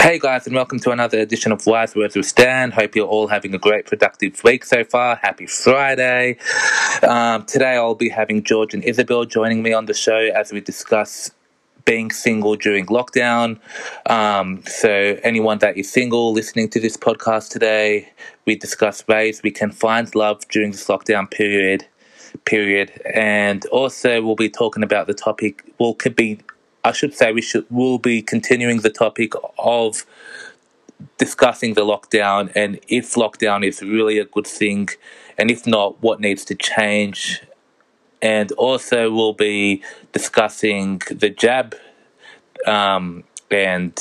Hey guys, and welcome to another edition of Wise Words with Stan. Hope you're all having a great, productive week so far. Happy Friday. Um, today I'll be having George and Isabel joining me on the show as we discuss being single during lockdown. Um, so, anyone that is single listening to this podcast today, we discuss ways we can find love during this lockdown period. Period, and also we'll be talking about the topic. Well, could be I should say we should will be continuing the topic of discussing the lockdown and if lockdown is really a good thing and if not what needs to change. And also we'll be discussing the jab um, and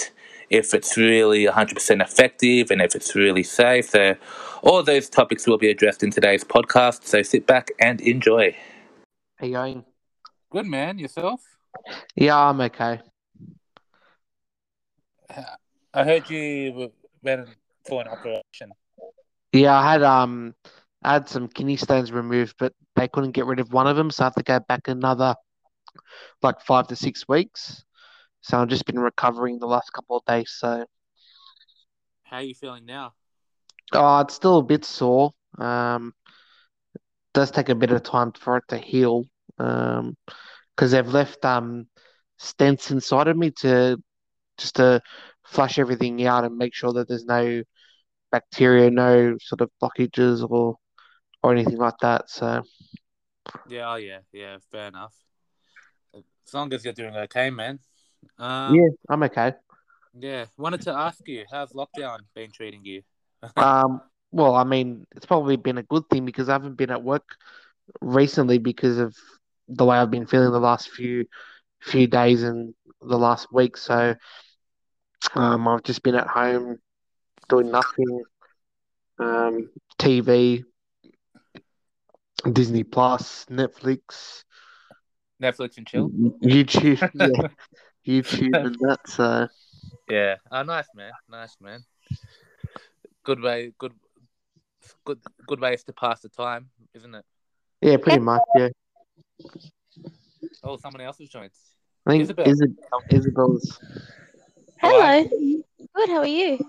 if it's really 100% effective and if it's really safe. So all those topics will be addressed in today's podcast. So sit back and enjoy. How you going? good man. Yourself Yeah, I'm okay. I heard you went for an operation. Yeah, I had um, I had some kidney stones removed, but they couldn't get rid of one of them, so I have to go back another like five to six weeks. So I've just been recovering the last couple of days. So How are you feeling now? oh, it's still a bit sore. Um, it does take a bit of time for it to heal. Um, because they've left um stents inside of me to just to flush everything out and make sure that there's no bacteria, no sort of blockages or or anything like that. So Yeah, oh yeah, yeah, fair enough. As long as you're doing okay, man. Um, yeah, I'm okay. yeah. Wanted to ask you, how's lockdown been treating you? Um, well, I mean, it's probably been a good thing because I haven't been at work recently because of the way I've been feeling the last few few days and the last week. So um, I've just been at home doing nothing. Um, TV, Disney Plus, Netflix, Netflix and chill. YouTube, yeah, YouTube and that. So Yeah. Oh, nice, man. Nice, man. Good way. Good. Good. Good ways to pass the time, isn't it? yeah, pretty much. Yeah, Oh, someone else's joints. I think Isabel. Isabel, Isabel's. Hello. Good. How are you?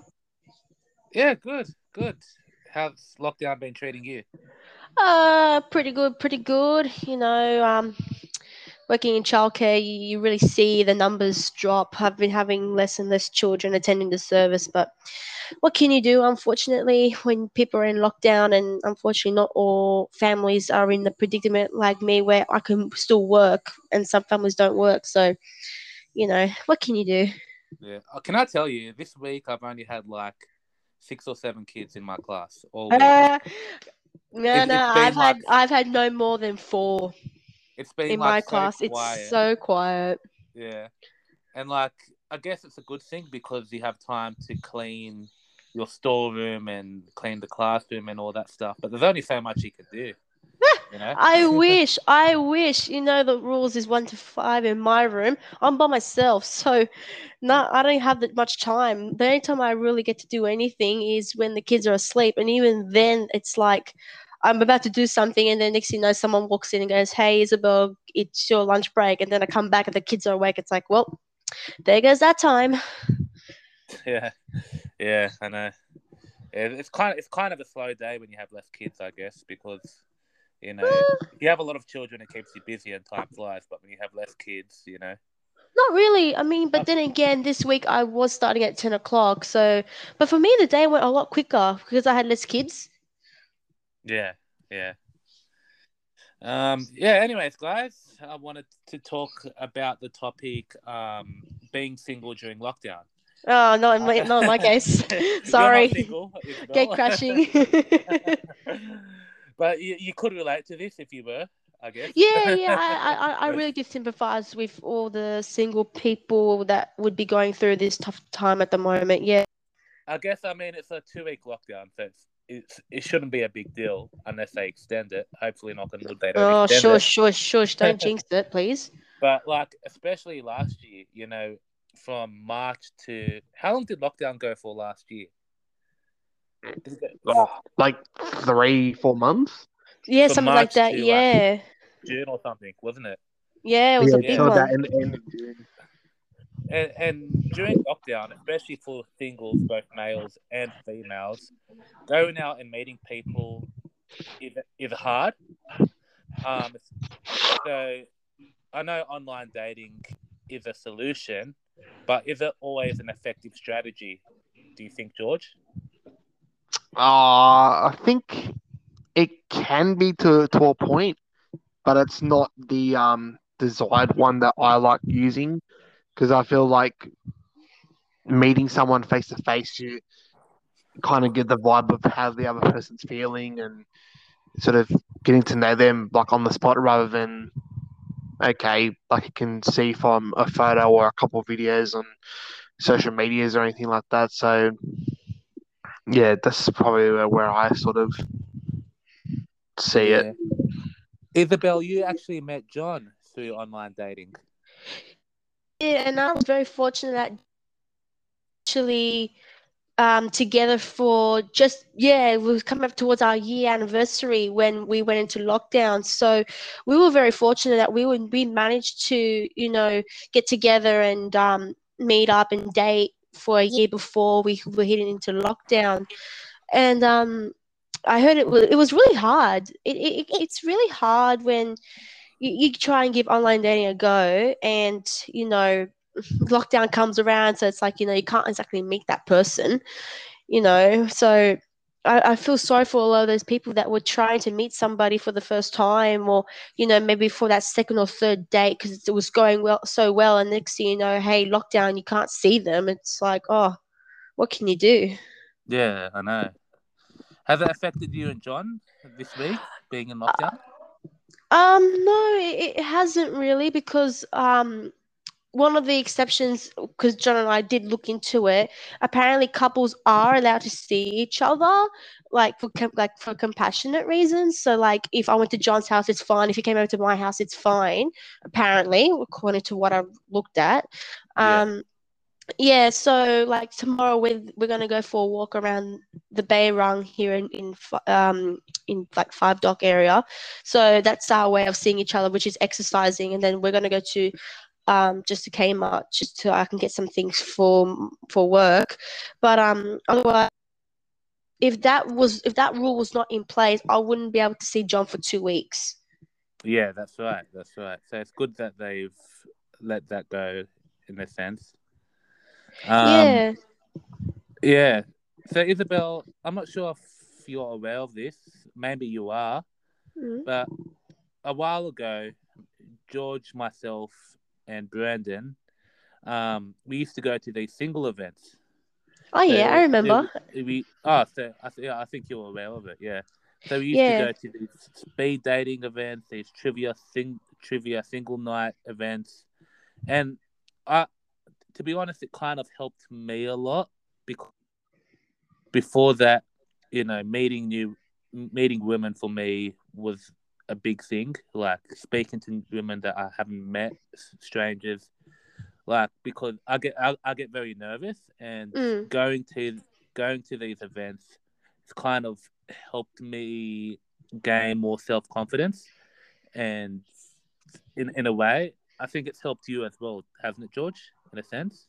Yeah, good. Good. How's lockdown been treating you? Uh, pretty good. Pretty good. You know, um, working in childcare, you, you really see the numbers drop. I've been having less and less children attending the service, but what can you do? Unfortunately, when people are in lockdown, and unfortunately, not all families are in the predicament like me, where I can still work, and some families don't work. So, you know, what can you do? Yeah. Oh, can I tell you, this week I've only had like six or seven kids in my class all. Uh, no, It's- no, it's I've had I've had no more than four. It's been in like, my so class. quiet. It's so quiet. Yeah. And like I guess it's a good thing because you have time to clean your storeroom and clean the classroom and all that stuff. But there's only so much you can do. You know? I wish, I wish. You know, the rules is one to five in my room. I'm by myself, so no, I don't have that much time. The only time I really get to do anything is when the kids are asleep, and even then, it's like I'm about to do something, and then next thing you know, someone walks in and goes, "Hey, Isabel, it's your lunch break," and then I come back and the kids are awake. It's like, well, there goes that time. yeah. Yeah, I know. Yeah, it's kind of it's kind of a slow day when you have less kids, I guess, because you know you have a lot of children, it keeps you busy and time flies. But when you have less kids, you know, Not really. I mean, but then again, this week I was starting at 10 o'clock. So, but for me, the day went a lot quicker because I had less kids. Yeah, yeah. Um, yeah, anyways, guys, I wanted to talk about the topic um, being single during lockdown. Oh, not in my, not in my case. Sorry. single, Gate crashing. but you, you could relate to this if you were, I guess. yeah, yeah. I, I, I really do sympathize with all the single people that would be going through this tough time at the moment. Yeah. I guess, I mean, it's a two week lockdown, so it's, it's, it shouldn't be a big deal unless they extend it. Hopefully, not on wood, they don't Oh, extend shush, it. shush, shush. Don't jinx it, please. But like, especially last year, you know, from March to how long did lockdown go for last year? Go- Oh, like three, four months. Yeah, From something March like that. to, uh, Yeah. June or something, wasn't it? Yeah, it was a big till one. that end, end of June. And, and during lockdown, especially for singles, both males and females, going out and meeting people is, is hard. Um, so I know online dating is a solution, but is it always an effective strategy? Do you think, George? Uh, I think it can be to, to a point, but it's not the um, desired one that I like using because I feel like meeting someone face to face, you kind of get the vibe of how the other person's feeling and sort of getting to know them like on the spot rather than okay, like you can see from a photo or a couple of videos on social medias or anything like that. So yeah, that's probably where I sort of see it. Isabel, you actually met John through online dating. Yeah, and I was very fortunate that actually um, together for just yeah, we were coming up towards our year anniversary when we went into lockdown. So we were very fortunate that we would we managed to you know get together and um, meet up and date for a year before we were heading into lockdown, and um, I heard it was it was really hard. It, it it's really hard when you, you try and give online dating a go, and you know lockdown comes around, so it's like you know you can't exactly meet that person, you know. So I, I feel sorry for a lot of those people that were trying to meet somebody for the first time, or you know maybe for that second or third date because it was going well so well, and next thing you know, hey, lockdown, you can't see them. It's like, oh, what can you do? Yeah, I know. Have it affected you and John this week being in lockdown? Um, no, it, it hasn't really because um one of the exceptions, because John and I did look into it, apparently couples are allowed to see each other, like for like for compassionate reasons. So, like if I went to John's house, it's fine. If he came over to my house, it's fine. Apparently, according to what I looked at. Um, yeah. So, like tomorrow, we're we're gonna go for a walk around the Bay Run here in in um in like Five Dock area. So that's our way of seeing each other, which is exercising, and then we're gonna go to um, just to Kmart just so I can get some things for for work. But um, otherwise, if that was if that rule was not in place, I wouldn't be able to see John for two weeks. Yeah, that's right. That's right. So it's good that they've let that go in a sense. Um, yeah. Yeah. So Isabel, I'm not sure if you're aware of this. Maybe you are, mm-hmm. but a while ago, George, myself, and Brandon, um, we used to go to these single events. Oh so yeah, I remember. We, we oh, so I, yeah, I think you're aware of it. Yeah. So we used yeah. to go to these speed dating events, these trivia sing trivia single night events, and I, to be honest, it kind of helped me a lot because before that, you know, meeting new meeting women for me was a big thing. Like speaking to women that I haven't met, strangers, like because I get I, I get very nervous, and mm. going to going to these events, it's kind of helped me gain more self confidence, and in in a way, I think it's helped you as well, hasn't it, George? In a sense.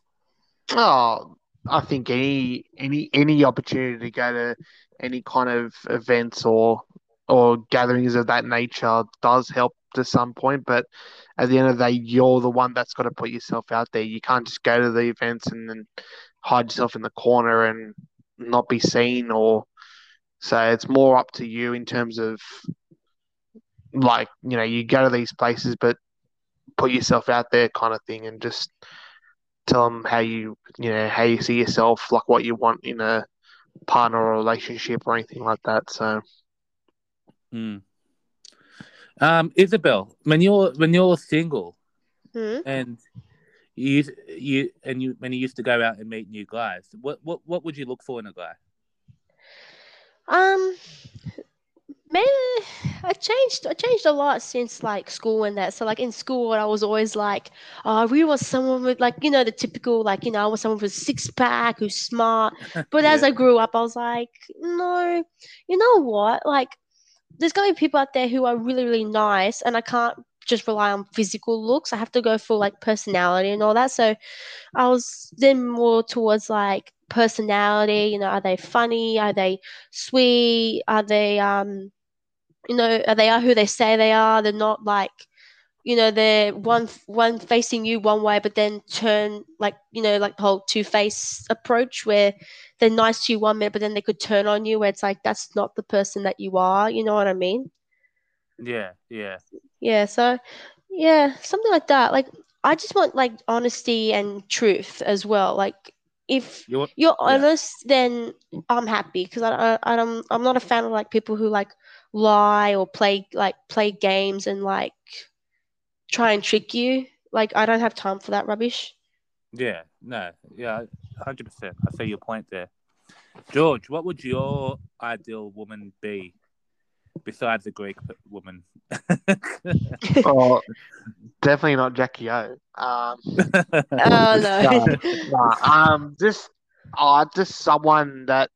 Oh, I think any any any opportunity to go to any kind of events or or gatherings of that nature does help to some point, but at the end of the day, you're the one that's got to put yourself out there. You can't just go to the events and then hide yourself in the corner and not be seen or so it's more up to you in terms of like, you know, you go to these places but put yourself out there kind of thing and just tell them how you, you know, how you see yourself, like what you want in a partner or relationship or anything like that. So Mm. Um, Isabel, when you're when you're single, mm. and you you and you when you used to go out and meet new guys, what what what would you look for in a guy? Um, maybe I changed. I changed a lot since like school and that. So like in school, I was always like, oh, I really want someone with like you know the typical like you know I want someone with a six pack who's smart. But yeah. as I grew up, I was like, no, you know what, like there's gonna be people out there who are really really nice, and I can't just rely on physical looks. I have to go for like personality and all that. So I was then more towards like personality. You know, are they funny? Are they sweet? Are they um, you know, they are who they say they are? They're not like you know they're one one facing you one way but then turn like you know like the whole two face approach where they're nice to you one minute but then they could turn on you where it's like that's not the person that you are. You know what i mean? Yeah, yeah, yeah so yeah something like that. Like i just want like honesty and truth as well. Like if you're, you're Yeah. honest then i'm happy because I, I, I don't i'm not a fan of like people who like lie or play like play games and like try and trick you like i don't have time for that rubbish yeah, no, yeah, hundred percent. I see your point there, George. What would your ideal woman be, besides a Greek woman? Oh, definitely not Jackie O. Um, oh no nah, um, just uh, just someone that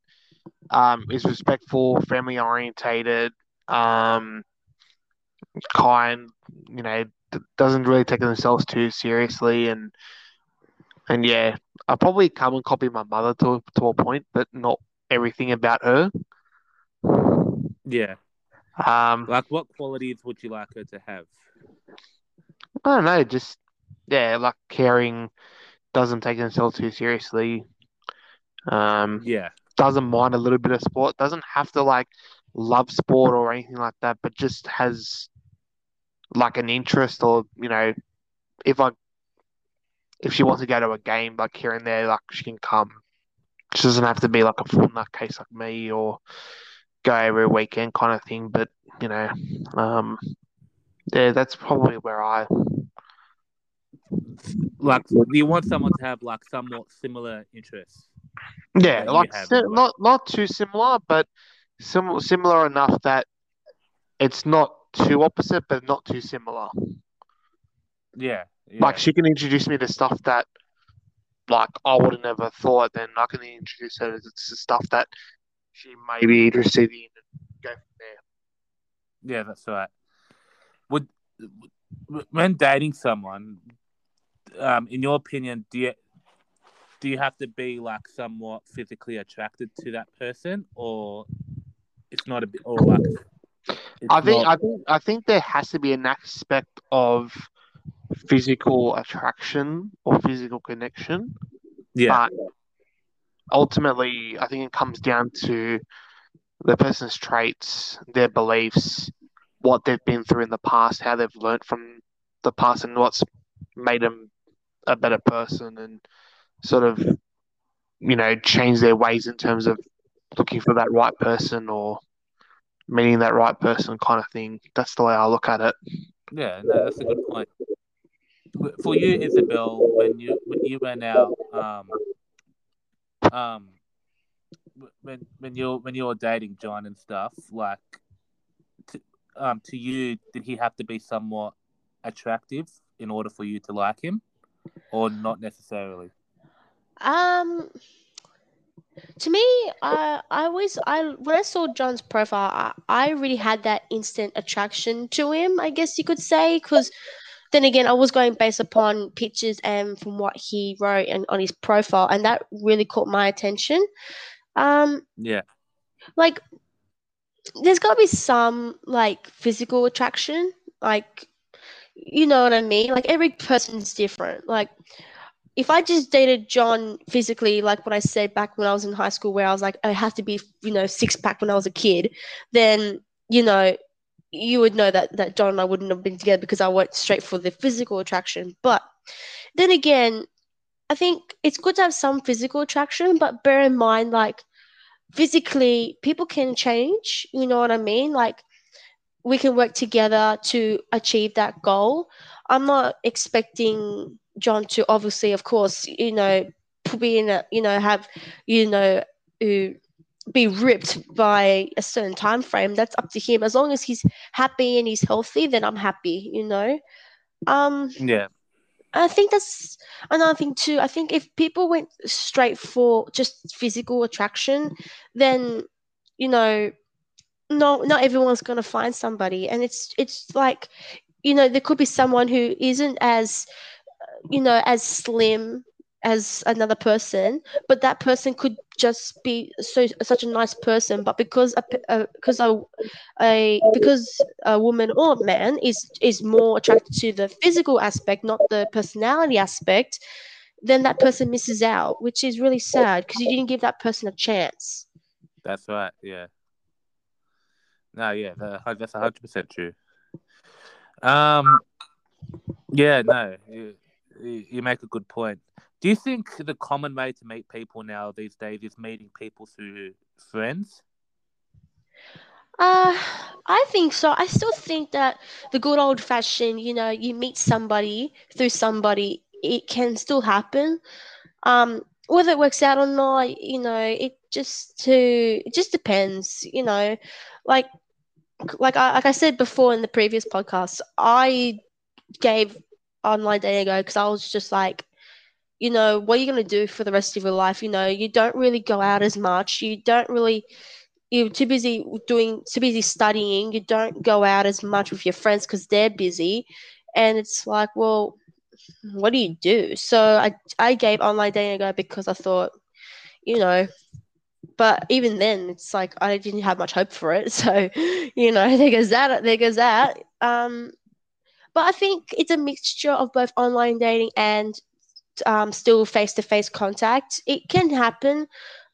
um is respectful, family orientated, um, kind. You know, doesn't really take themselves too seriously, and and yeah, I probably come and copy my mother to to a point, but not everything about her. yeah, Um, like what qualities would you like her to have? I don't know, just yeah, like caring, doesn't take themselves too seriously. Um, Yeah, doesn't mind a little bit of sport, doesn't have to like love sport or anything like that, but just has like an interest or, you know, if I if she wants to go to a game like here and there, like she can come. She doesn't have to be like a full nutcase like me or go every weekend kind of thing, but you know, um yeah, that's probably where I like do you want someone to have like somewhat similar interests? Yeah, like have si- in a way. not not too similar, but sim- similar enough that it's not too opposite, but not too similar. Yeah, yeah. Like she can introduce me to stuff that, like I would have never thought. Then I can introduce her to stuff that she may be interested in, and go from there. Yeah, that's right. Would when dating someone, um, in your opinion, do you do you have to be like somewhat physically attracted to that person, or it's not a bit, oh, or like it's I think not- I think I think there has to be an aspect of physical attraction or physical connection. yeah, But ultimately, I think it comes down to the person's traits, their beliefs, what they've been through in the past, how they've learnt from the past, and what's made them a better person, and sort of, you know, change their ways in terms of looking for that right person or meeting that right person, kind of thing. That's the way I look at it. yeah. No, that's a good point. For you, Isabel, when you when you went out, um, um, when when you're when you're dating John and stuff, like, to, um, to you, did he have to be somewhat attractive in order for you to like him, or not necessarily? Um, to me, I I always I when I saw John's profile, I, I really had that instant attraction to him. I guess you could say, because then again, I was going based upon pictures and from what he wrote and on his profile, and that really caught my attention. Um, Yeah, like there's got to be some like physical attraction, like you know what I mean. Like every person's different. Like if I just dated John physically, like what I said back when I was in high school, where I was like, I have to be, you know, six pack when I was a kid, then, you know, you would know that, that John and I wouldn't have been together because I went straight for the physical attraction. But then again, I think it's good to have some physical attraction, but bear in mind, like, physically, people can change. You know what I mean? Like, we can work together to achieve that goal. I'm not expecting John to obviously, of course, you know, be in a, you know, have, you know, uh, be ripped by a certain time frame. That's up to him. As long as he's happy and he's healthy, then I'm happy. You know. Um, yeah, I think that's another thing too. I think if people went straight for just physical attraction, then you know, no, not everyone's gonna find somebody, and it's it's like you know, there could be someone who isn't as, you know, as slim as another person, but that person could just be so such a nice person. But because a, because a, a because a woman or a man is is more attracted to the physical aspect, not the personality aspect, then that person misses out, which is really sad because you didn't give that person a chance. That's right. Yeah. No, yeah, that's hundred percent true. Um, yeah, no, you, make a good point. Do you think the common way to meet people now these days is meeting people through friends? Uh, I think so. I still think that the good old fashioned, you know, you meet somebody through somebody, it can still happen. Um, whether it works out or not, you know, it just to it just depends, you know. Like like I like I said before in the previous podcast, I gave online dating a go because I was just like, you know, what are you gonna do for the rest of your life? You know, you don't really go out as much. You don't really you're too busy doing too busy studying. You don't go out as much with your friends because they're busy. And it's like, well, what do you do? So I I gave online dating a go because I thought, you know, but even then, it's like I didn't have much hope for it. So, you know, there goes that. There goes that. Um, but I think it's a mixture of both online dating and um, still face-to-face contact. It can happen,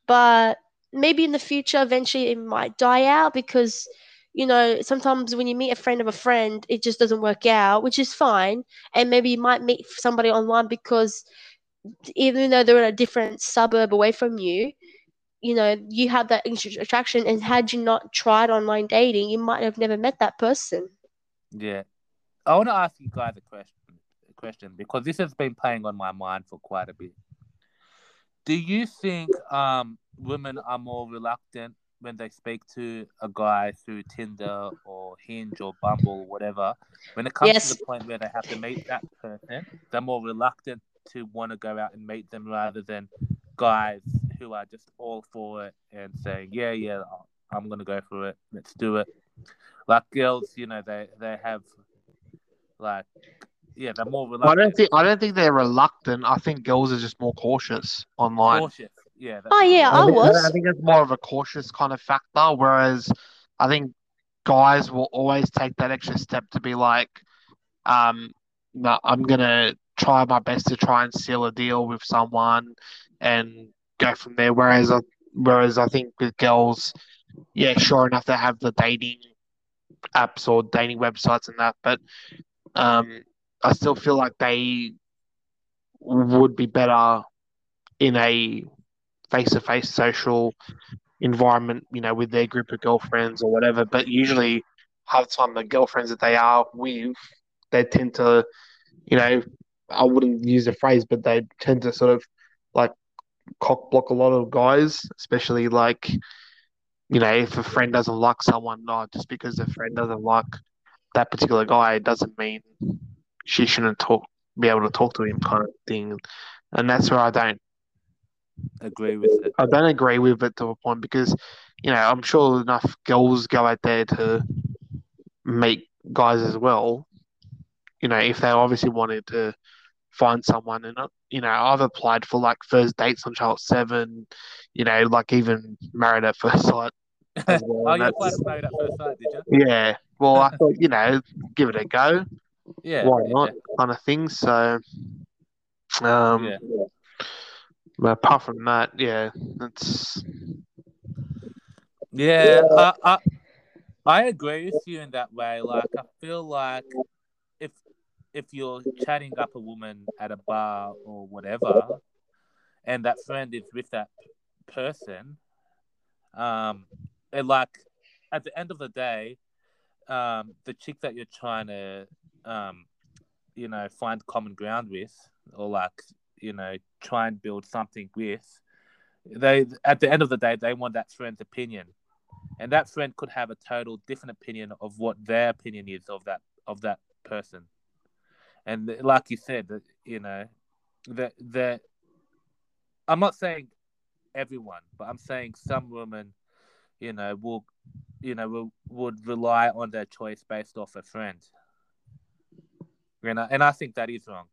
but maybe in the future, eventually, it might die out because you know, sometimes when you meet a friend of a friend, it just doesn't work out, which is fine. And maybe you might meet somebody online because even though they're in a different suburb away from you, you know, you have that attraction. And had you not tried online dating, you might have never met that person. Yeah. I want to ask you guys a question, a question because this has been playing on my mind for quite a bit. Do you think um, women are more reluctant when they speak to a guy through Tinder or Hinge or Bumble or whatever? When it comes yes. to the point where they have to meet that person, they're more reluctant to want to go out and meet them rather than guys who are just all for it and saying, "Yeah, yeah, I'm gonna go for it. Let's do it." Like girls, you know, they they have like yeah, they're more reluctant. I don't think I don't think they're reluctant. I think girls are just more cautious online. Cautious, yeah. Oh yeah, I, I was. I think it's more of a cautious kind of factor. Whereas I think guys will always take that extra step to be like, um, no, I'm gonna try my best to try and seal a deal with someone and go from there. Whereas I, whereas I think with girls, yeah, sure enough, they have the dating apps or dating websites and that, but um, I still feel like they would be better in a face-to-face social environment, you know, with their group of girlfriends or whatever. But usually, half the time, the girlfriends that they are with, they tend to, you know, I wouldn't use the phrase, but they tend to sort of like cock block a lot of guys, especially like, you know, if a friend doesn't like someone, not just because a friend doesn't like that particular guy doesn't mean she shouldn't talk, be able to talk to him, kind of thing. And that's where I don't agree with it. I don't agree with it to a point because, you know, I'm sure enough girls go out there to meet guys as well. You know, if they obviously wanted to find someone. And, uh, you know, I've applied for like first dates on Channel 7, you know, like even Married at First Sight. Well. oh, you applied for Married at First Sight, did you? Yeah. Well, I thought, you know, give it a go. Yeah. Why not? Yeah. Kind of thing. So, um, yeah. But apart from that, yeah, that's. Yeah, I, I, I agree with you in that way. Like, I feel like if if you're chatting up a woman at a bar or whatever, and that friend is with that person, um, and like at the end of the day, um, the chick that you're trying to, um, you know, find common ground with, or like, you know, try and build something with, they at the end of the day they want that friend's opinion, and that friend could have a total different opinion of what their opinion is of that of that person. And like you said, you know, that that I'm not saying everyone, but I'm saying some women, you know, will, you know, would rely on their choice based off a friend. You know, and I think that is wrong.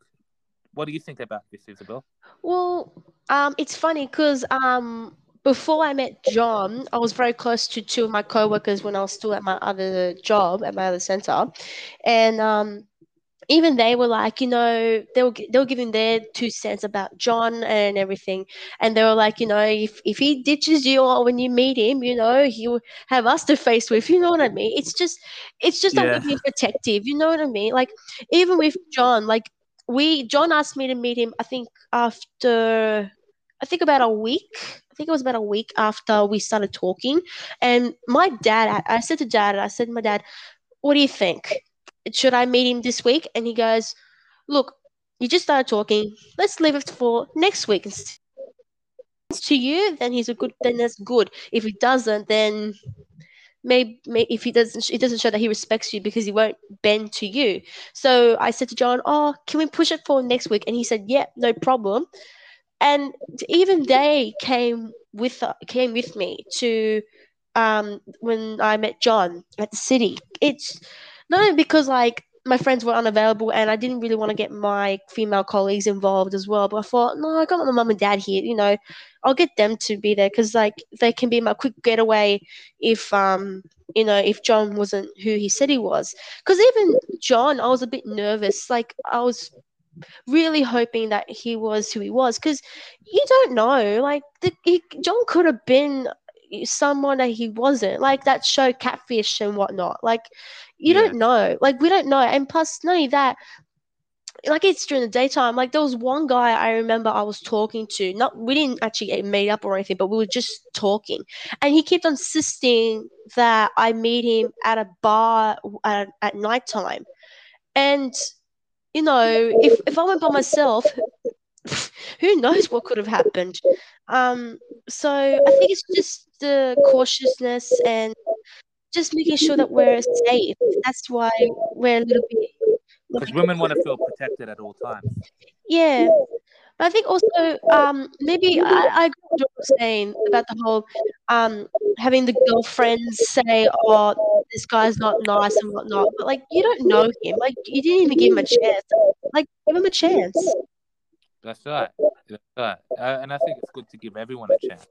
What do you think about this, Isabel? Well, um, it's funny because um, before I met John, I was very close to two of my coworkers when I was still at my other job at my other center, and um, even they were like, you know, they were they were giving their two cents about John and everything, and they were like, you know, if if he ditches you or when you meet him, you know, he'll have us to face with. You know what I mean? It's just, it's just Yeah. like being protective. You know what I mean? Like even with John, like we John asked me to meet him. I think after, I think about a week. I think it was about a week after we started talking, and my dad, I, I said to dad, I said, to my dad, what do you think? Should I meet him this week? And he goes, Look, you just started talking. Let's leave it for next week. To you, then he's a good. Then that's good. If he doesn't, then maybe, if he doesn't, it doesn't show that he respects you because he won't bend to you. So I said to John, "Oh, can we push it for next week?" And he said, "Yeah, no problem." And even they came with came with me to um, when I met John at the city. It's only because like my friends were unavailable and I didn't really want to get my female colleagues involved as well, but I thought, no, I got my mum and dad here, you know, I'll get them to be there because like they can be my quick getaway if um you know if John wasn't who he said he was. Because even John, I was a bit nervous. Like I was really hoping that he was who he was because you don't know like the, he, john could have been someone that he wasn't like that show catfish and whatnot like you Yeah. don't know like we don't know and plus not only that like it's during the daytime like there was one guy i remember i was talking to not we didn't actually meet up or anything but we were just talking and he kept on insisting that i meet him at a bar at, at nighttime and you know if, if i went by myself who knows what could have happened? Um so i think it's just the cautiousness and just making sure that we're safe. That's why we're a little bit Because women want to feel protected at all times. yeah. But i think also um maybe i, I agree with what you're saying about the whole um having the girlfriends say oh this guy's not nice and whatnot but like you don't know him. Like you didn't even give him a chance. Like give him a chance That's right. That's right. Uh, and I think it's good to give everyone a chance.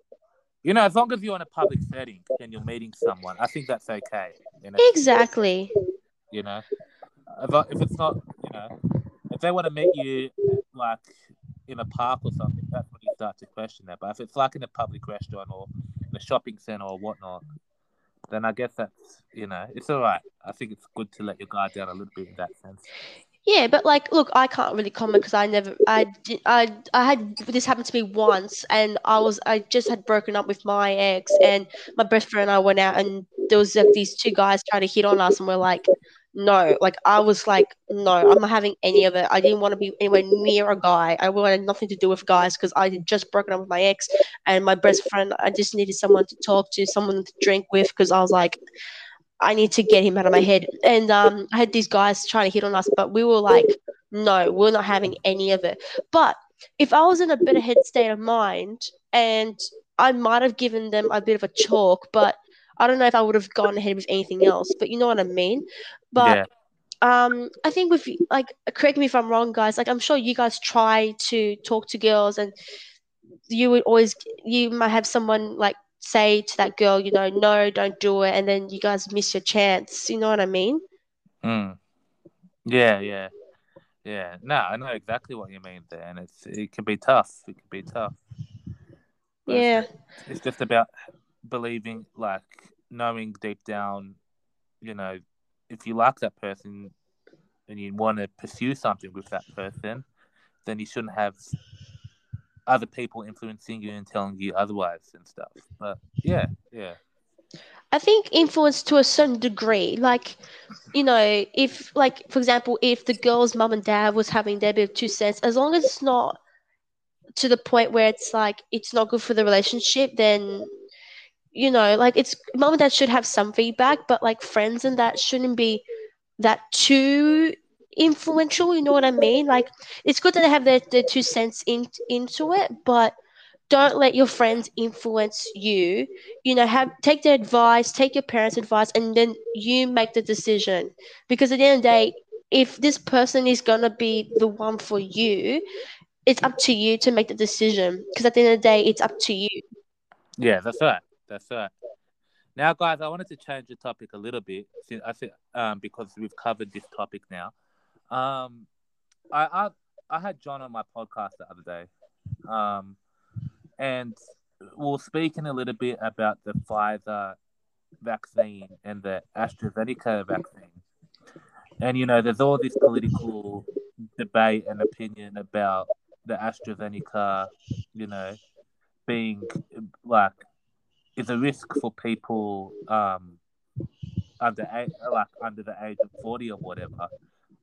You know, as long as you're in a public setting and you're meeting someone, I think that's okay. You know, exactly you know, if, if it's not, you know, if they want to meet you like in a park or something, that's when you start to question that. But if it's like in a public restaurant or in a shopping center or whatnot, then I guess that's you know, it's all right. I think it's good to let your guard down a little bit in that sense. Yeah, but like, look, I can't really comment because I never, I, I, I had this happened to me once, and I was, I just had broken up with my ex, and my best friend and I went out, and there was like these two guys trying to hit on us, and we're like, no, like I was like, no, I'm not having any of it. I didn't want to be anywhere near a guy. I wanted nothing to do with guys because I had just broken up with my ex, and my best friend. I just needed someone to talk to, someone to drink with, because I was like, I need to get him out of my head. And um, I had these guys trying to hit on us, but we were like, no, we're not having any of it. But if I was in a better head state of mind, and I might have given them a bit of a chalk, but I don't know if I would have gone ahead with anything else. But you know what I mean. But yeah, um, I think with like, correct me if I'm wrong, guys. Like, I'm sure you guys try to talk to girls, and you would always, you might have someone like say to that girl, you know, no, don't do it, and then you guys miss your chance. You know what I mean? Mm. yeah, yeah, yeah. No, I know exactly what you mean there, and it's it can be tough. It can be tough. But it's- Yeah, it's just about believing, like knowing deep down, you know, if you like that person and you want to pursue something with that person, then you shouldn't have other people influencing you and telling you otherwise and stuff. But yeah, yeah, I think influence to a certain degree. Like, you know, if like for example, if the girl's mum and dad was having their bit of two cents, as long as it's not to the point where it's like it's not good for the relationship, then you know, like it's mum and dad should have some feedback, but like friends and that shouldn't be that too influential. You know what I mean? Like it's good that they have their, their two cents in, into it, but don't let your friends influence you. You know, have take their advice, take your parents' advice, and then you make the decision. Because at the end of the day, if this person is gonna be the one for you, it's up to you to make the decision. Because at the end of the day, it's up to you. Yeah, that's right. That's right. Now, guys, I wanted to change the topic a little bit. Since I think um, because we've covered this topic now. Um, I, I I had John on my podcast the other day, um, and we are speaking a little bit about the Pfizer vaccine and the AstraZeneca vaccine. And you know, there's all this political debate and opinion about the AstraZeneca, you know, being like is a risk for people um under like under the age of forty or whatever.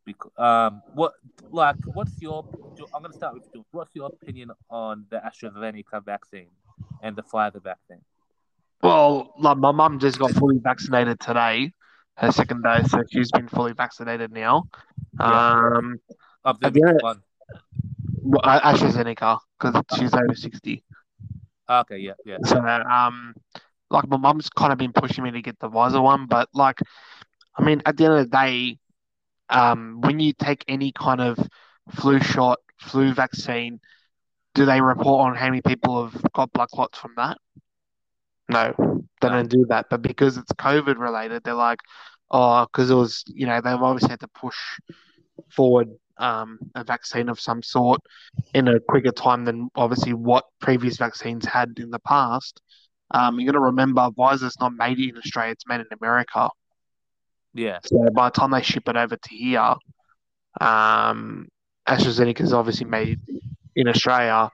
Because, um, what like what's your? I'm gonna start with you. What's your opinion on the AstraZeneca vaccine and the Pfizer vaccine? Well, like my mum just got fully vaccinated today, her second dose, so she's been fully vaccinated now. Yeah. Um, of the again, one? Well, AstraZeneca because she's over sixty. Okay, yeah, yeah. So, um, like my mum's kind of been pushing me to get the Pfizer one, but like, I mean, at the end of the day, um, when you take any kind of flu shot, flu vaccine, do they report on how many people have got blood clots from that? No, they don't do that. But because it's COVID related, they're like, oh, because it was, you know, they've obviously had to push forward um, a vaccine of some sort in a quicker time than obviously what previous vaccines had in the past. Um, you got to remember, Pfizer's not made in Australia; it's made in America. Yeah. So by the time they ship it over to here, um, AstraZeneca is obviously made in Australia.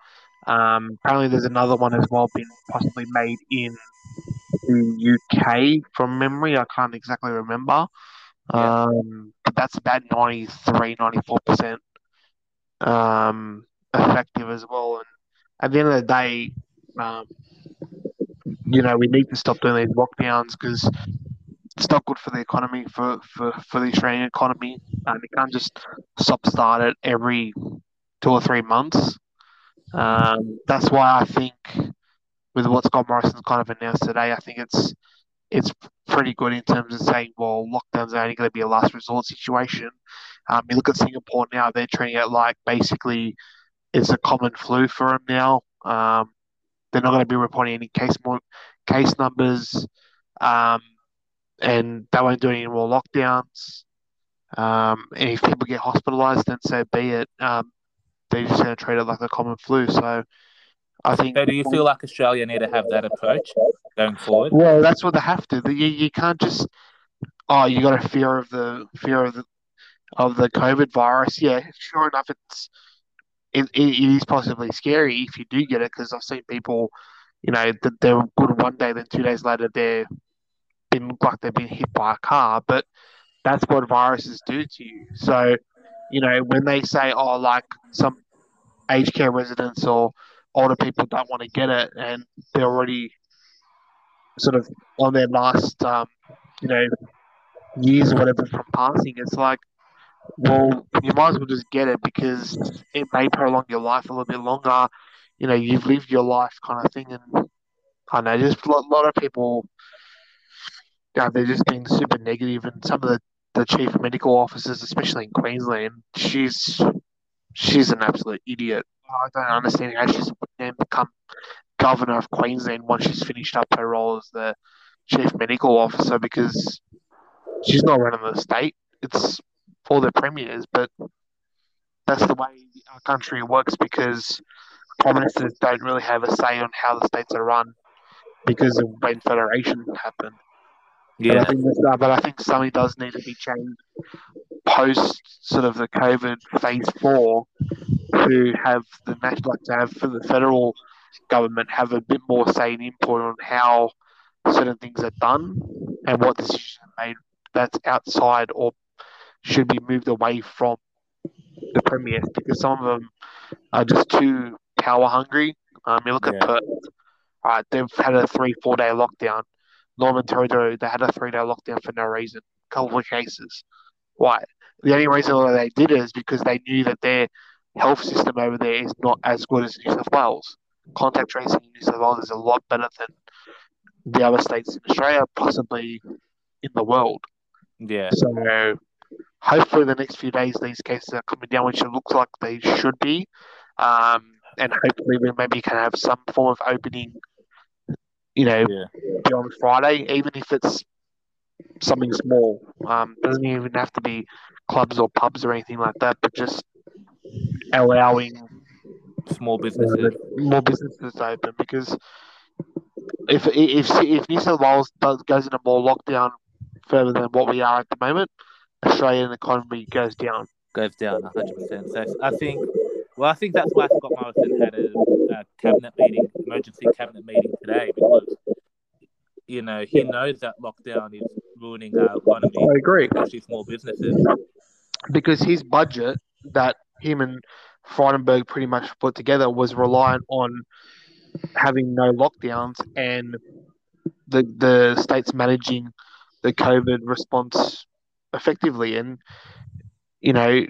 Um, apparently, there's another one as well being possibly made in the UK from memory. I can't exactly remember. Yeah. Um, but that's about 93, 94% um, effective as well. And at the end of the day, um, you know, we need to stop doing these lockdowns because it's not good for the economy, for, for, for the Australian economy. and you can't just stop start it every two or three months. Um, that's why I think with what Scott Morrison's kind of announced today, I think it's it's pretty good in terms of saying, well, lockdowns are only going to be a last resort situation. Um, you look at Singapore now; they're treating it like basically it's a common flu for them now. Um, they're not going to be reporting any case more case numbers, um, and they won't do any more lockdowns. Um, and if people get hospitalised, then so be it. Um, they're just going to treat it like a common flu. So I think. So do you feel like Australia need to have that approach going forward? Well, that's what they have to. You, you can't just. Oh, you got a fear of the fear of the of the COVID virus. Yeah, sure enough, it's it, it, it is possibly scary if you do get it because I've seen people, you know, that they're good one day, then two days later they're been like they've been hit by a car. But that's what viruses do to you. So you know, when they say, oh, like some aged care residents or older people don't want to get it and they're already sort of on their last, um, you know, years or whatever from passing, it's like, well, you might as well just get it because it may prolong your life a little bit longer. You know, you've lived your life kind of thing. And I know just a lot of people, know, they're just being super negative and some of the the chief medical officers, especially in Queensland, she's she's an absolute idiot. I don't understand how she's then become governor of Queensland once she's finished up her role as the chief medical officer because she's not running the state. It's for the premiers, but that's the way our country works because prime ministers don't really have a say on how the states are run because of when federation happened. Yeah. But I, think but I think something does need to be changed post sort of the COVID phase four to have the national, to have for the federal government have a bit more say and input on how certain things are done and what decisions are made that's outside or should be moved away from the premiers because some of them are just too power hungry. Um, you look yeah. at Perth, uh, they've had a three, four day lockdown Northern Territory, they had a three day lockdown for no reason, a couple of cases. Why? The only reason why they did it is because they knew that their health system over there is not as good as New South Wales. Contact tracing in New South Wales is a lot better than the other states in Australia, possibly in the world. Yeah. So hopefully, the next few days these cases are coming down, which it looks like they should be. Um, and hopefully, we maybe can have some form of opening. You know, Yeah. Beyond Friday, even if it's something small. Um, doesn't even have to be clubs or pubs or anything like that, but just allowing Small businesses. more businesses to open because if if if New South Wales does, goes into more lockdown further than what we are at the moment, Australian economy goes down. goes down 100%. So I think, well, I think that's why Scott Morrison had a, a cabinet meeting, emergency cabinet meeting today, because, you know, he knows that lockdown is ruining our economy, I agree especially small businesses. because his budget that him and Frydenberg pretty much put together was reliant on having no lockdowns and the the states managing the COVID response effectively. And you know,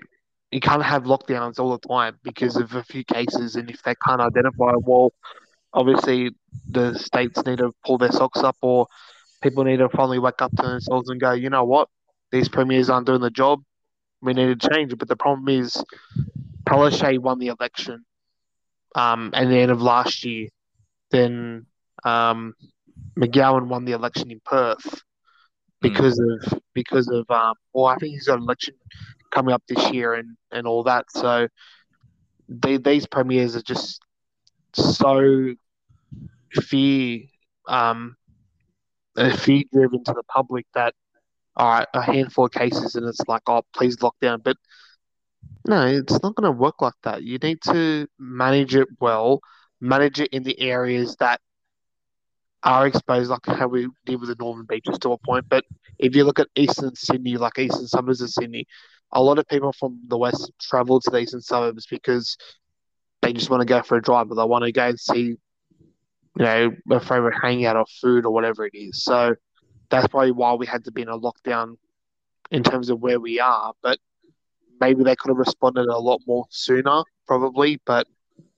you can't have lockdowns all the time because of a few cases, and if they can't identify, well, obviously the states need to pull their socks up, or people need to finally wake up to themselves and go, you know what, these premiers aren't doing the job. We need to change it. But the problem is, Palaszczuk won the election um, at the end of last year. Then um, McGowan won the election in Perth because of because of um, well, I think he's got an election coming up this year and, and all that. So they, these premiers are just so fear um, fear driven to the public that all right, a handful of cases and it's like, oh, please lock down. But no, it's not going to work like that. You need to manage it well, manage it in the areas that are exposed, like how we did with the Northern Beaches to a point. But if you look at eastern Sydney, like eastern suburbs of Sydney, a lot of people from the west travel to the eastern suburbs because they just want to go for a drive, but they want to go and see, you know, a favorite hangout or food or whatever it is. So that's probably why we had to be in a lockdown in terms of where we are. But maybe they could have responded a lot more sooner, probably. But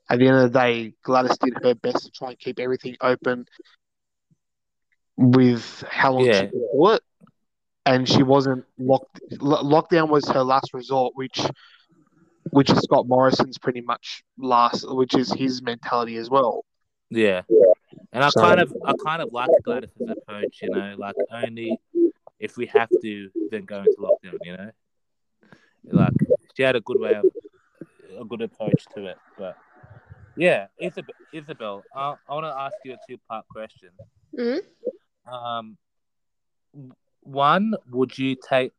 at the end of the day, Gladys did her best to try and keep everything open with how long Yeah. she could do it. And she wasn't locked. Lo- lockdown was her last resort, which, which is Scott Morrison's pretty much last, which is his mentality as well. Yeah. And I So- kind of, I kind of like Gladys's approach, you know, like only if we have to, then go into lockdown, you know. Like she had a good way of, a good approach to it, but yeah, Isabel, Isabel, I, I want to ask you a two-part question. Mhm. Um, one, would you take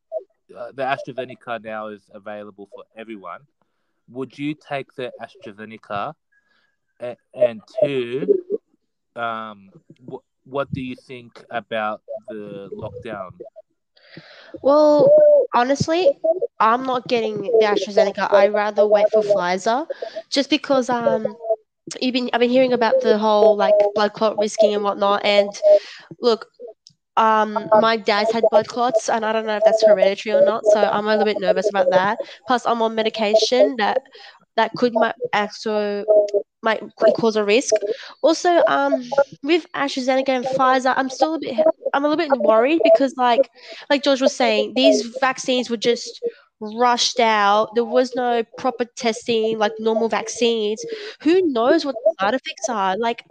uh, the AstraZeneca now is available for everyone? Would you take the AstraZeneca? And two, um, wh- what do you think about the lockdown? Well, honestly, I'm not getting the AstraZeneca. I rather wait for Pfizer, just because um, you've been I've been hearing about the whole like blood clot risking and whatnot. And look, um, my dad's had blood clots, and I don't know if that's hereditary or not. So I'm a little bit nervous about that. Plus, I'm on medication that that could might also might cause a risk. Also, um, with AstraZeneca and Pfizer, I'm still a bit I'm a little bit worried because like like George was saying, these vaccines were just rushed out. There was no proper testing like normal vaccines. Who knows what the side effects are? Like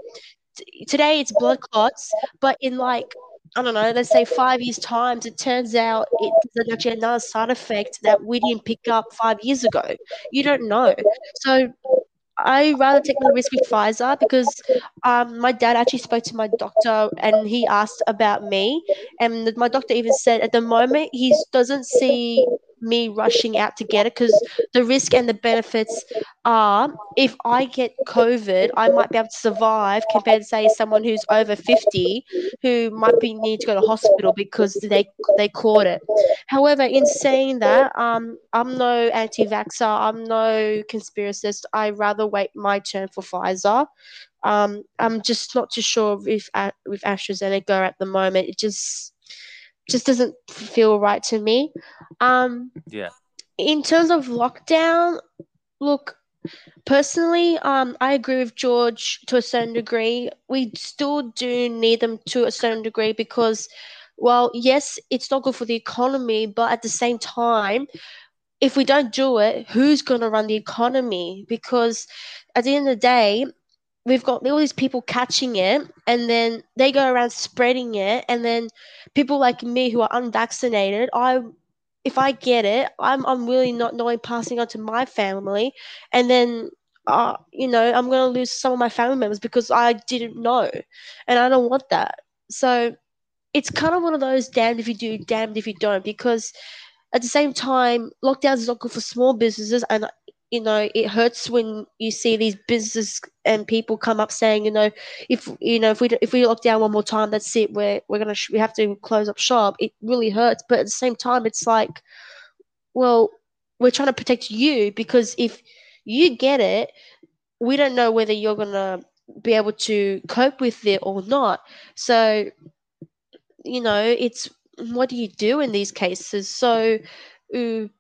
t- today it's blood clots, but in like I don't know, let's say five years' time, it turns out it's actually another side effect that we didn't pick up five years ago. You don't know. So I rather take the risk with Pfizer because um, my dad actually spoke to my doctor and he asked about me, and my doctor even said at the moment he doesn't see me rushing out to get it because the risk and the benefits are if I get COVID, I might be able to survive compared to say someone who's over fifty who might be need to go to hospital because they they caught it. However, in saying that, um, I'm no anti-vaxxer, I'm no conspiracist. I rather wait my turn for Pfizer. Um, I'm just not too sure if with AstraZeneca at the moment. It just just doesn't feel right to me. Um, Yeah. in terms of lockdown, look, personally, um, I agree with George to a certain degree. We still do need them to a certain degree because well, yes, it's not good for the economy, but at the same time, if we don't do it, who's going to run the economy? Because at the end of the day, we've got all these people catching it and then they go around spreading it and then people like me who are unvaccinated i if i get it i'm i'm really not knowing passing on to my family and then uh, you know i'm going to lose some of my family members because i didn't know and i don't want that. So it's kind of one of those damned if you do damned if you don't because at the same time lockdowns is not good for small businesses and you know it hurts when you see these businesses and people come up saying you know if you know if we if we lock down one more time that's it. We're we're gonna we have to close up shop. It really hurts. But at the same time it's like well we're trying to protect you because if you get it we don't know whether you're gonna be able to cope with it or not. So you know it's what do you do in these cases? So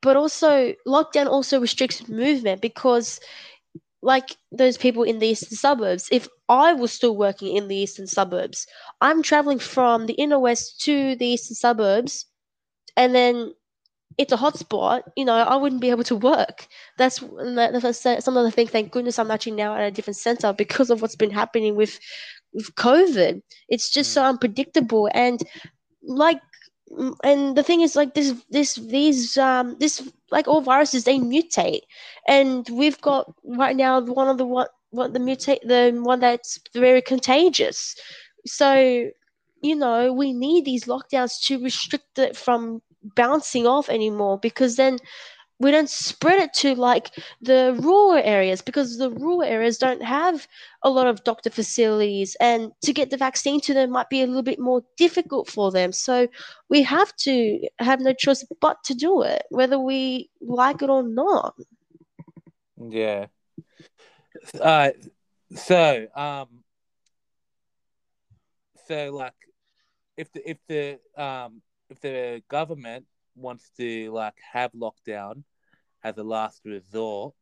but also lockdown also restricts movement because like those people in the eastern suburbs if i was still working in the eastern suburbs i'm traveling from the inner west to the eastern suburbs and then it's a hotspot you know i wouldn't be able to work that's that's some of the things thank goodness i'm actually now at a different center because of what's been happening with with covid it's just so mm. unpredictable and like and the thing is like this this these um this like all viruses they mutate. And we've got right now one of the what what the mutate the one that's very contagious. So you know we need these lockdowns to restrict it from bouncing off anymore because then we don't spread it to like the rural areas because the rural areas don't have a lot of doctor facilities and to get the vaccine to them might be a little bit more difficult for them. So we have to have no choice but to do it whether we like it or not. Yeah. Uh so um so like if the if the um if the government wants to like have lockdown as a last resort.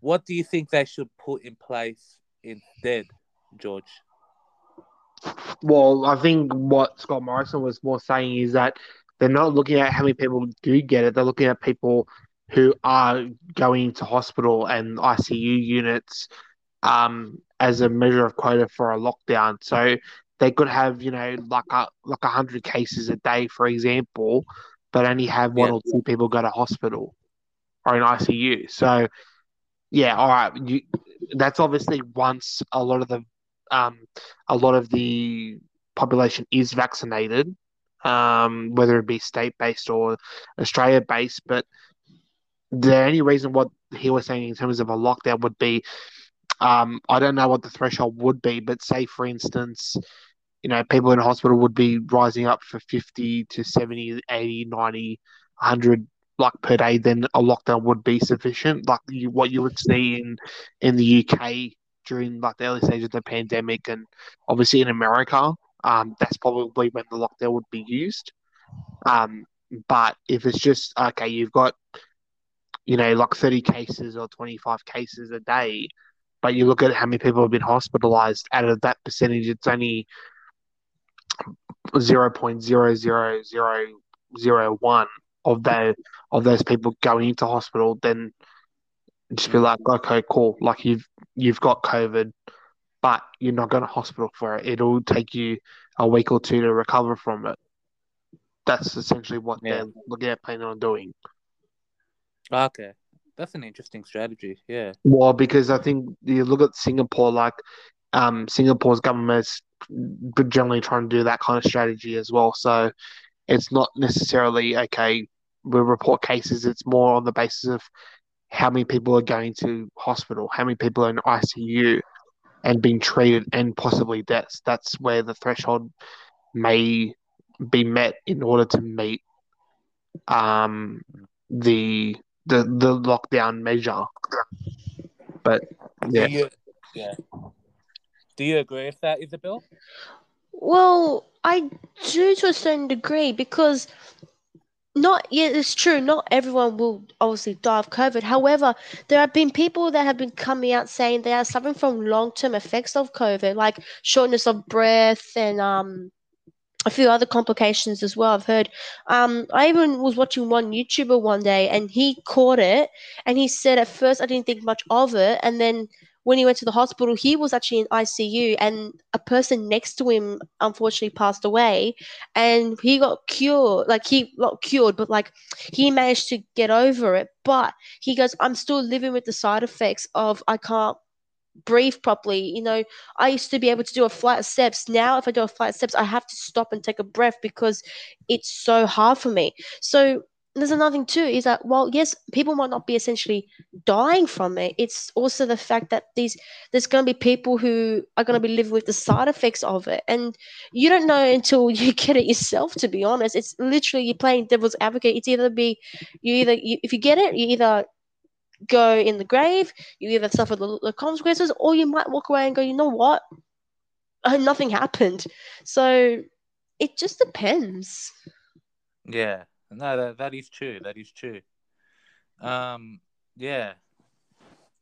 What do you think they should put in place instead, George? Well, I think what Scott Morrison was more saying is that they're not looking at how many people do get it. They're looking at people who are going to hospital and ICU units um, as a measure of quota for a lockdown. So they could have, you know, like a like hundred cases a day, for example, but only have one yeah. or two people go to hospital or in ICU. So, yeah, all right. You, that's obviously once a lot of the um, a lot of the population is vaccinated, um, whether it be state based or Australia based. But the only reason what he was saying in terms of a lockdown would be, um, I don't know what the threshold would be, but say for instance, you know, people in hospital would be rising up for 50 to 70, 80, 90, 100 like per day, then a lockdown would be sufficient. Like you, what you would see in in the UK during like the early stages of the pandemic, and obviously in America, um, that's probably when the lockdown would be used. Um, but if it's just okay, you've got you know like thirty cases or twenty five cases a day, but you look at how many people have been hospitalized. Out of that percentage, it's only zero point zero zero zero zero one of the of those people going into hospital, then just be like, okay, cool. Like you've you've got COVID, but you're not going to hospital for it. It'll take you a week or two to recover from it. That's essentially what yeah. they're looking at planning on doing. Okay. That's an interesting strategy, yeah. Well, because I think you look at Singapore, like um, Singapore's government is generally trying to do that kind of strategy as well. So it's not necessarily okay. We report cases. It's more on the basis of how many people are going to hospital, how many people are in ICU, and being treated, and possibly deaths. That's where the threshold may be met in order to meet um, the the the lockdown measure. But yeah. Yeah. Do you agree with that, Isabel? Well, I do to a certain degree because not yeah, it's true. Not everyone will obviously die of COVID. However, there have been people that have been coming out saying they are suffering from long term effects of COVID, like shortness of breath and um a few other complications as well. I've heard. Um, I even was watching one YouTuber one day, and he caught it, and he said at first I didn't think much of it, and then when he went to the hospital, he was actually in ICU, and a person next to him unfortunately passed away, and he got cured. Like he not cured, but like he managed to get over it. But he goes, I'm still living with the side effects of I can't breathe properly. You know, I used to be able to do a flight of steps. Now, if I do a flight of steps, I have to stop and take a breath because it's so hard for me. So there's another thing too is that while yes people might not be essentially dying from it it's also the fact that these there's going to be people who are going to be living with the side effects of it. And you don't know until you get it yourself to be honest. It's literally you're playing devil's advocate. It's either be you either you, if you get it you either go in the grave you either suffer the, the consequences or you might walk away and go you know what? Nothing happened. So it just depends. Yeah, no, that, that is true. That is true. Um, yeah.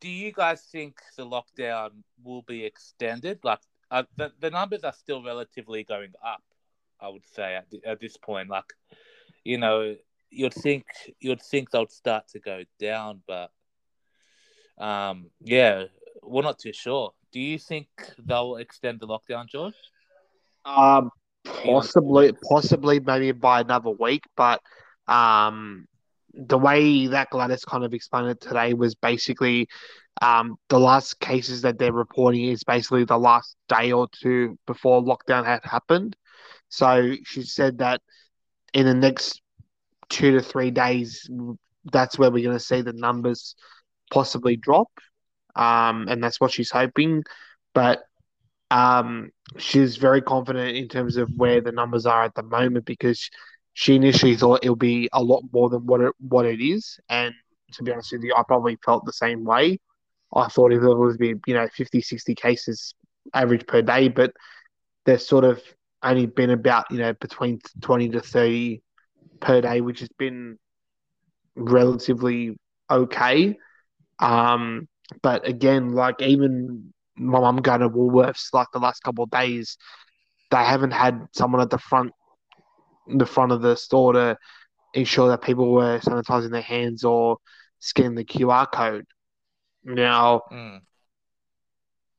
Do you guys think the lockdown will be extended? Like, uh, the the numbers are still relatively going up. I would say at, at this point, like, you know, you'd think you'd think they'll start to go down, but um, yeah, we're not too sure. Do you think they'll extend the lockdown, George? Um, possibly, possibly, maybe by another week. But um, the way that Gladys kind of explained it today was basically um, the last cases that they're reporting is basically the last day or two before lockdown had happened. So she said that in the next two to three days, that's where we're going to see the numbers possibly drop. Um, and that's what she's hoping. But um, she's very confident in terms of where the numbers are at the moment because she initially thought it'll be a lot more than what it what it is. And to be honest with you, I probably felt the same way. I thought it would be, you know, 50, 60 cases average per day, but there's sort of only been about, you know, between 20 to 30 per day, which has been relatively okay. Um, but again, like even my mum going to Woolworths like the last couple of days, they haven't had someone at the front the front of the store to ensure that people were sanitizing their hands or scanning the QR code. Now, Mm.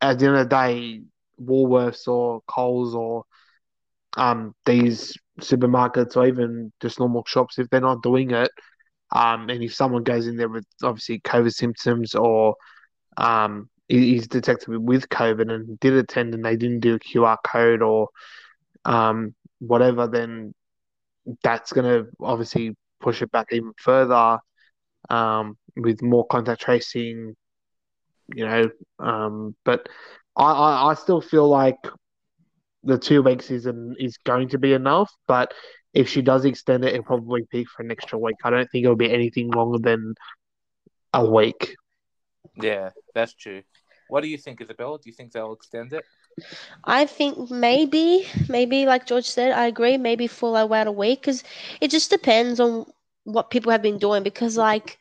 at the end of the day, Woolworths or Coles or um, these supermarkets or even just normal shops, if they're not doing it, um, and if someone goes in there with obviously COVID symptoms or um, he's detected with COVID and did attend and they didn't do a QR code or um, whatever, then that's going to obviously push it back even further um, with more contact tracing, you know. Um, but I, I, I still feel like the two weeks is is going to be enough. But if she does extend it, it'll probably be for an extra week. I don't think it'll be anything longer than a week. Yeah, that's true. What do you think, Isabel? Do you think they'll extend it? I think maybe, maybe like George said, I agree. Maybe for about a week, because it just depends on what people have been doing. Because like,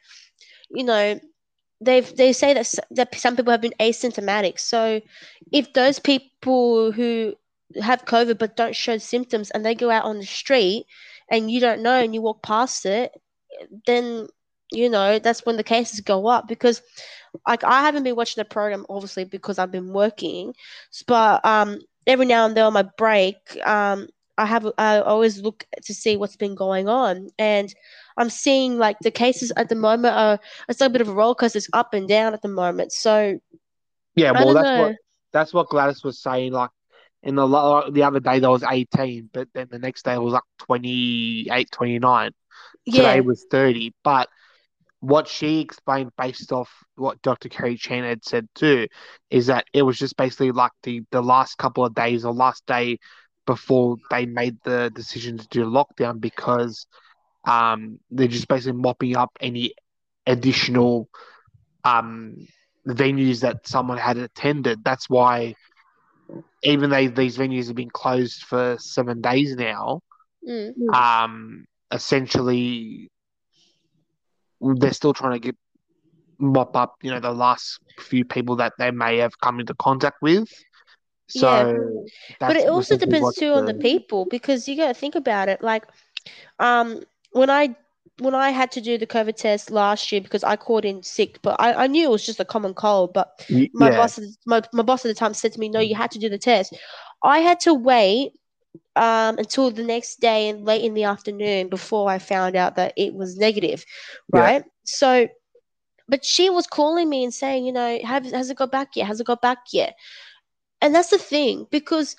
you know, they've they say that that some people have been asymptomatic. So if those people who have COVID but don't show symptoms and they go out on the street and you don't know and you walk past it, then you know that's when the cases go up because like I haven't been watching the program obviously because I've been working, but um every now and then on my break um I have I always look to see what's been going on and I'm seeing like the cases at the moment are it's like a bit of a roller coaster, it's up and down at the moment. So Yeah, well, that's know. what that's what Gladys was saying. Like in the the other day, there was 18, but then the next day it was like 28, 29. Yeah, Today was 30. But what she explained based off what Dr. Kerry Chant had said too is that it was just basically like the, the last couple of days or last day before they made the decision to do lockdown because um, they're just basically mopping up any additional um, venues that someone had attended. That's why even though these venues have been closed for seven days now, mm, um, essentially they're still trying to get mop up, you know, the last few people that they may have come into contact with. So, Yeah. but it also depends too on the people because you got to think about it. Like, um, when I when I had to do the COVID test last year because I called in sick, but I, I knew it was just a common cold. But my yeah, boss my, my boss at the time said to me, "No, you had to do the test." I had to wait um until the next day and late in the afternoon before I found out that it was negative, Yeah. right? So, but she was calling me and saying, you know, have has it got back yet? Has it got back yet? And that's the thing because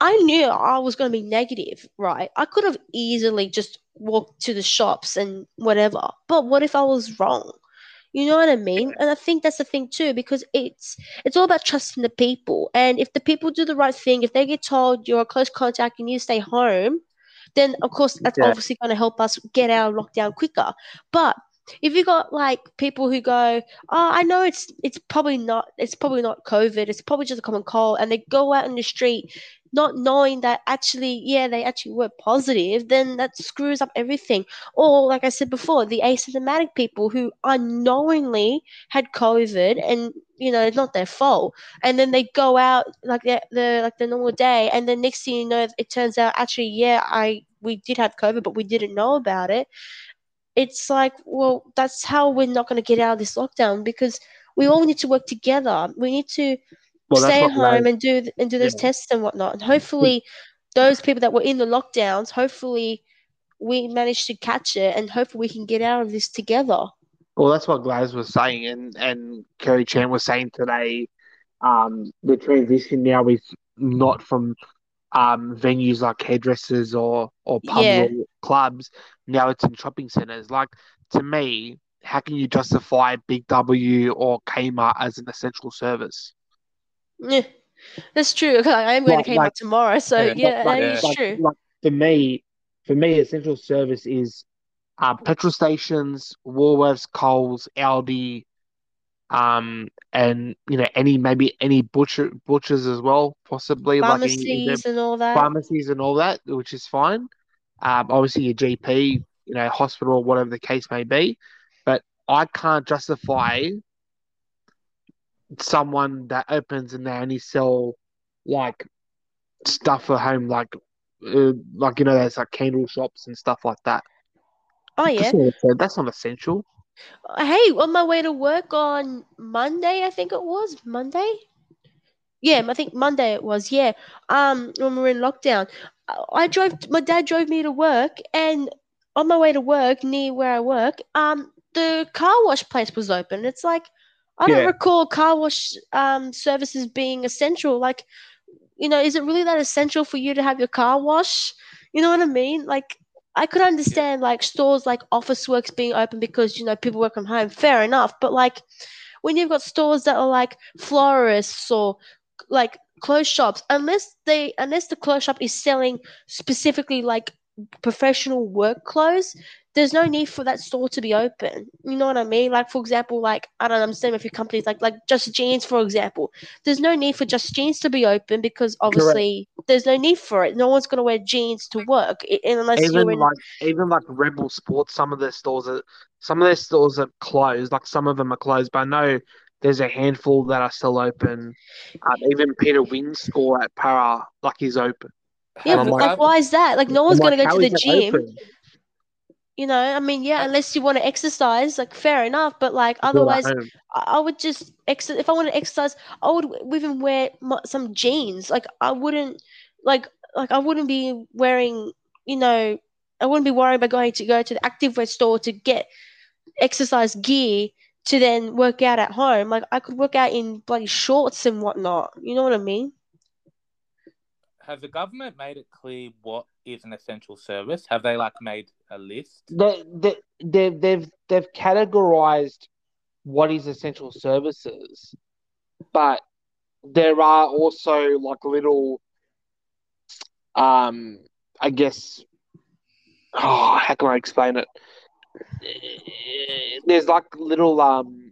I knew I was going to be negative, right? I could have easily just walked to the shops and whatever. But what if I was wrong? You know what I mean? And I think that's the thing too, because it's it's all about trusting the people. And if the people do the right thing, if they get told you're a close contact, and you need to stay home, then of course that's Yeah. obviously going to help us get out of lockdown quicker. But if you got like people who go, oh, I know it's it's probably not it's probably not COVID, it's probably just a common cold, and they go out in the street not knowing that actually, yeah, they actually were positive, then that screws up everything. Or like I said before, the asymptomatic people who unknowingly had COVID and you know it's not their fault, and then they go out like the the like the normal day, and then next thing you know, it turns out actually, yeah, I we did have COVID, but we didn't know about it it's like, well, that's how we're not going to get out of this lockdown because we all need to work together. We need to well, stay at home and do and do those yeah. tests and whatnot. And hopefully, those people that were in the lockdowns, hopefully, we managed to catch it, and hopefully, we can get out of this together. Well, that's what Glaz was saying, and and Kerry Chant was saying today. Um, the transition now is not from um venues like hairdressers or or pubs Yeah. or clubs. Now it's in shopping centers. Like to me, how can you justify Big W or Kmart as an essential service? Yeah, that's true. Okay, I am going Like- to Kmart like- tomorrow, so Yeah, yeah, like- that is like, true. like for me, for me, essential service is uh, petrol stations, Woolworths, Coles, Aldi, um, and you know any maybe any butcher butchers as well, possibly like any, Pharmacies and all that. pharmacies and all that, which is fine. Um, obviously your GP, you know, hospital, whatever the case may be, but I can't justify someone that opens and they only sell like stuff for home, like uh, like you know, there's like candle shops and stuff like that. Oh yeah. That's not, that's not essential. Hey, on my way to work on Monday, I think it was Monday. Yeah, I think Monday it was. Yeah. Um, when we were in lockdown, I- I drove. My dad drove me to work, and on my way to work, near where I work, um, the car wash place was open. It's like I don't Yeah. recall car wash um services being essential. Like, you know, is it really that essential for you to have your car wash? You know what I mean? Like, I could understand like stores like Officeworks being open because you know people work from home. Fair enough, but like when you've got stores that are like florists or like clothes shops, unless they unless the clothes shop is selling specifically like professional work clothes, there's no need for that store to be open. You know what I mean? Like for example, like I don't know, I'm saying a few companies like like Just Jeans, for example. There's no need for Just Jeans to be open because obviously there's no need for it. No one's gonna wear jeans to work unless Even in like even like Rebel Sports, some of their stores are some of their stores are closed. Like some of them are closed, but I know there's a handful that are still open. Um, even Peter Wynn's store at Para, like is open. Yeah, the like, why is that? Like, no one's I'm gonna go to the gym. open? You know, I mean, yeah, unless you want to exercise, like, fair enough. But like, Do it at otherwise. I would just ex- if I want to exercise, I would even wear some jeans. Like, I wouldn't like like I wouldn't be wearing, you know, I wouldn't be worried about going to go to the activewear store to get exercise gear to then work out at home. Like, I could work out in bloody shorts and whatnot. You know what I mean? Has the government made it clear what is an essential service? Have they like made a list? They, they, they've, they've, they've categorized what is essential services, but there are also like little, um, I guess, oh, how can I explain it? There's like little, um,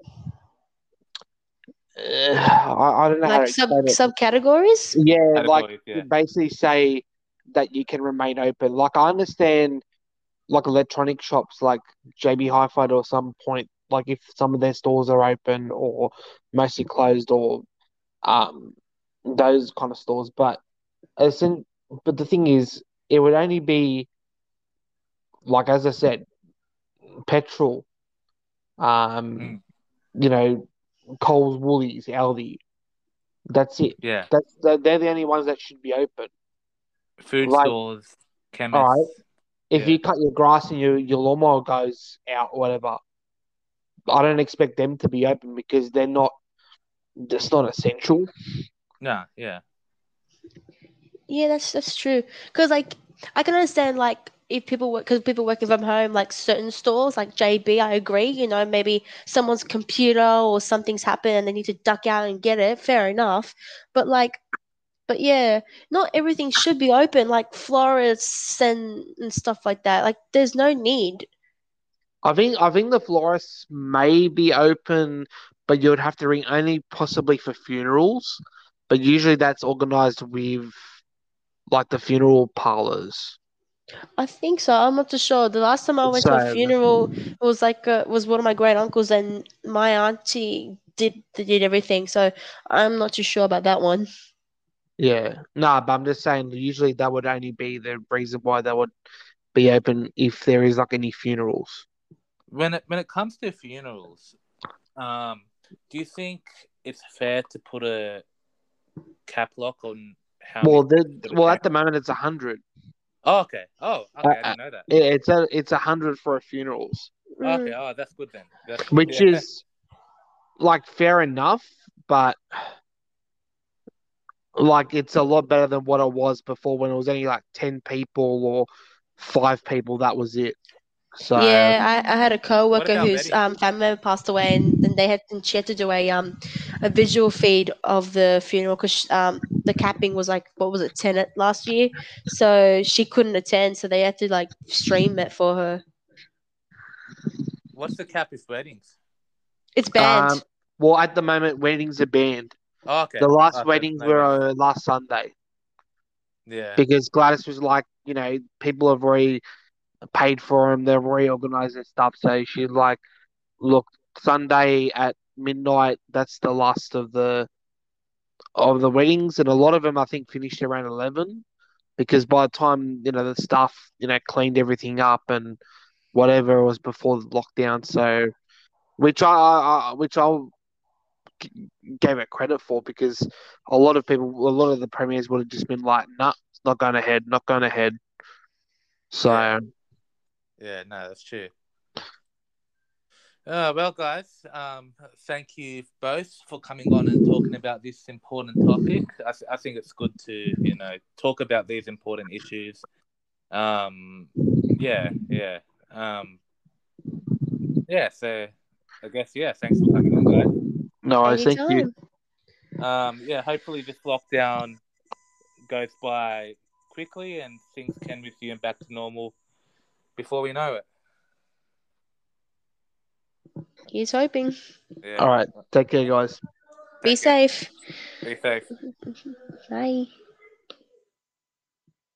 I, I don't know how to Like sub subcategories. Yeah, like yeah. basically say that you can remain open. Like I understand, like electronic shops, like JB Hi-Fi, or some point, like if some of their stores are open or mostly closed, or um, those kind of stores. But as in, but the thing is, it would only be like as I said, petrol, um, Mm. you know, Coles, Woolies, Aldi. That's it. Yeah. That's they're they're the only ones that should be open. Food Like- stores, chemists. Alright. If Yeah. you cut your grass and your your lawnmower goes out or whatever, I don't expect them to be open because they're not. It's not essential. No, yeah. Yeah, that's that's true. Because like I can understand like if people work because people working from home, like certain stores like JB, I agree. You know, maybe someone's computer or something's happened and they need to duck out and get it. Fair enough. But like, but yeah, not everything should be open. Like florists and and stuff like that. Like, there's no need. I think I think the florists may be open, but you would have to ring only possibly for funerals. But usually that's organized with like the funeral parlors. I think so. I'm not too sure. The last time I went to a funeral, it was like uh was one of my great uncles, and my auntie did did everything. So I'm not too sure about that one. Yeah. No, but I'm just saying usually that would only be the reason why they would be open if there is like any funerals. When it when it comes to funerals, um, do you think it's fair to put a cap lock on how Well, many? the, the well at the moment it's a hundred. Oh, okay. Oh, okay. I Uh, didn't know that. It- It's a it's a hundred for funerals, Mm. Okay. Oh, that's good then. That's, which yeah. is like fair enough, but like it's a lot better than what it was before when it was only like ten people or five people. That was it. So Yeah, I, I had a coworker about whose um, family member passed away, and, and they had and she had to do a um a visual feed of the funeral because um the capping was like what was it ten at last year, so she couldn't attend, so they had to like stream it for her. What's the cap with weddings? It's banned. Um, well, at the moment weddings are banned. Oh, okay. The last so weddings no were weddings. uh, last Sunday Yeah. because Gladys was like, you know, people have already paid for them, they've reorganized their stuff. So she's like, look, Sunday at midnight, that's the last of the of the weddings, and a lot of them I think finished around eleven because by the time you know the staff you know cleaned everything up and whatever was before the lockdown. So, which I, I which I gave it credit for because a lot of people, a lot of the premiers would have just been like, "Nah, it's not going ahead, not going ahead." So. Yeah, no, that's true. Uh, well, guys, um, thank you both for coming on and talking about this important topic. I, th- I think it's good to, you know, talk about these important issues. Um, yeah, yeah, um, yeah. So, I guess, yeah. Thanks for coming on, guys. No, I thank you. Um, yeah, hopefully this lockdown goes by quickly and things can resume back to normal before we know it. He's hoping. Yeah. All right, take care, guys. Be Take care. safe. Be safe. Bye.